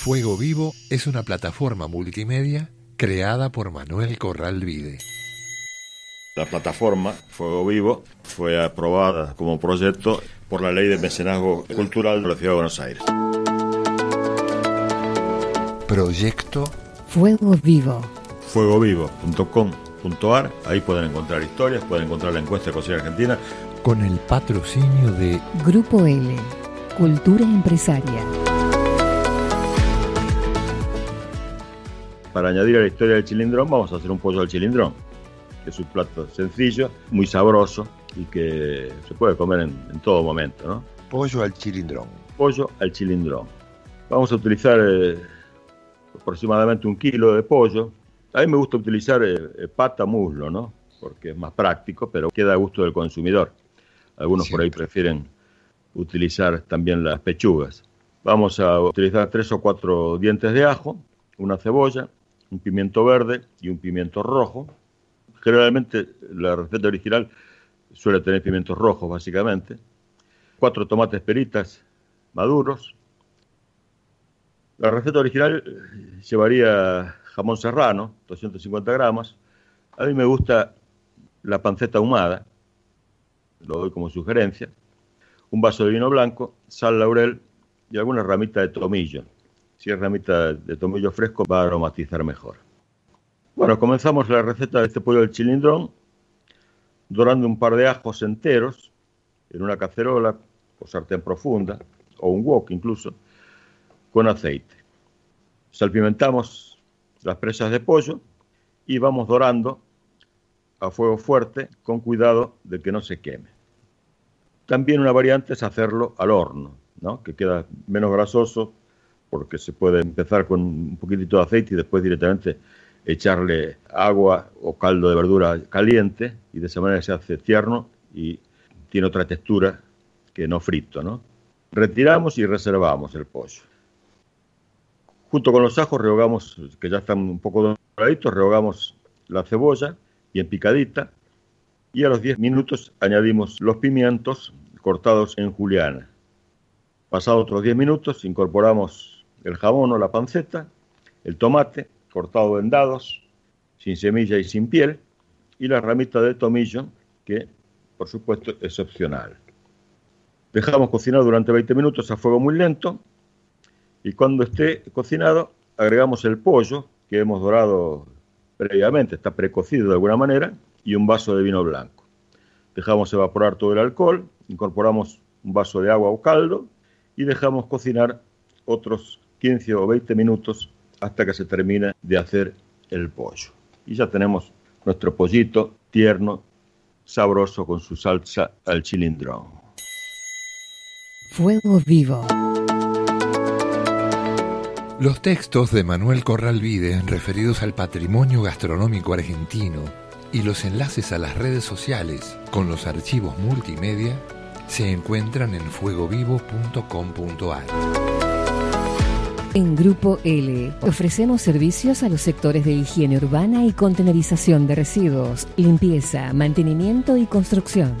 Fuego Vivo es una plataforma multimedia creada por Manuel Corral Vide. La plataforma Fuego Vivo fue aprobada como proyecto por la Ley de Mecenazgo Cultural de la Ciudad de Buenos Aires. Proyecto Fuego Vivo. fuegovivo.com.ar, ahí pueden encontrar historias, pueden encontrar la encuesta de Cocina Argentina. con el patrocinio de Grupo L. Cultura Empresaria. Para añadir a la historia del chilindrón, vamos a hacer un pollo al chilindrón, que es un plato sencillo, muy sabroso y que se puede comer en, en todo momento, ¿no? Pollo al chilindrón. pollo al chilindrón. Vamos a utilizar eh, aproximadamente un kilo de pollo. A mí me gusta utilizar eh, eh, pata muslo, ¿no? Porque es más práctico, pero queda a gusto del consumidor. Algunos por ahí prefieren utilizar también las pechugas. Vamos a utilizar tres o cuatro dientes de ajo, una cebolla, un pimiento verde y un pimiento rojo. Generalmente la receta original suele tener pimientos rojos, básicamente. Cuatro tomates peritas maduros. La receta original eh, llevaría jamón serrano, 250 gramos. A mí me gusta la panceta ahumada, lo doy como sugerencia. Un vaso de vino blanco, sal laurel y alguna ramita de tomillo. Si es ramita de tomillo fresco va a aromatizar mejor. Bueno, comenzamos la receta de este pollo del chilindrón dorando un par de ajos enteros en una cacerola o sartén profunda, o un wok incluso, con aceite. Salpimentamos las presas de pollo y vamos dorando a fuego fuerte con cuidado de que no se queme. También una variante es hacerlo al horno, ¿no? que queda menos grasoso porque se puede empezar con un poquitito de aceite y después directamente echarle agua o caldo de verdura caliente y de esa manera se hace tierno y tiene otra textura que no frito, ¿no? Retiramos y reservamos el pollo. Junto con los ajos rehogamos, que ya están un poco doraditos, rehogamos la cebolla bien picadita y a los 10 minutos añadimos los pimientos cortados en juliana. Pasados otros 10 minutos incorporamos el jamón o la panceta, el tomate cortado en dados, sin semilla y sin piel, y la ramita de tomillo, que por supuesto es opcional. Dejamos cocinar durante 20 minutos a fuego muy lento y cuando esté cocinado agregamos el pollo que hemos dorado previamente, está precocido de alguna manera, y un vaso de vino blanco. Dejamos evaporar todo el alcohol, incorporamos un vaso de agua o caldo y dejamos cocinar otros 15 o 20 minutos hasta que se termine de hacer el pollo. Y ya tenemos nuestro pollito tierno, sabroso con su salsa al chilindrón. Fuego Vivo. Los textos de Manuel Corral Vide referidos al patrimonio gastronómico argentino y los enlaces a las redes sociales con los archivos multimedia se encuentran en fuegovivo.com.ar. En Grupo L ofrecemos servicios a los sectores de higiene urbana y contenerización de residuos, limpieza, mantenimiento y construcción.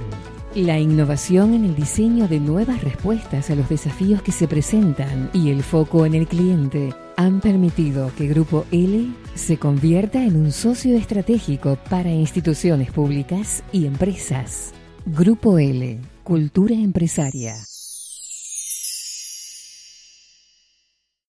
La innovación en el diseño de nuevas respuestas a los desafíos que se presentan y el foco en el cliente han permitido que Grupo L se convierta en un socio estratégico para instituciones públicas y empresas. Grupo L, Cultura Empresaria.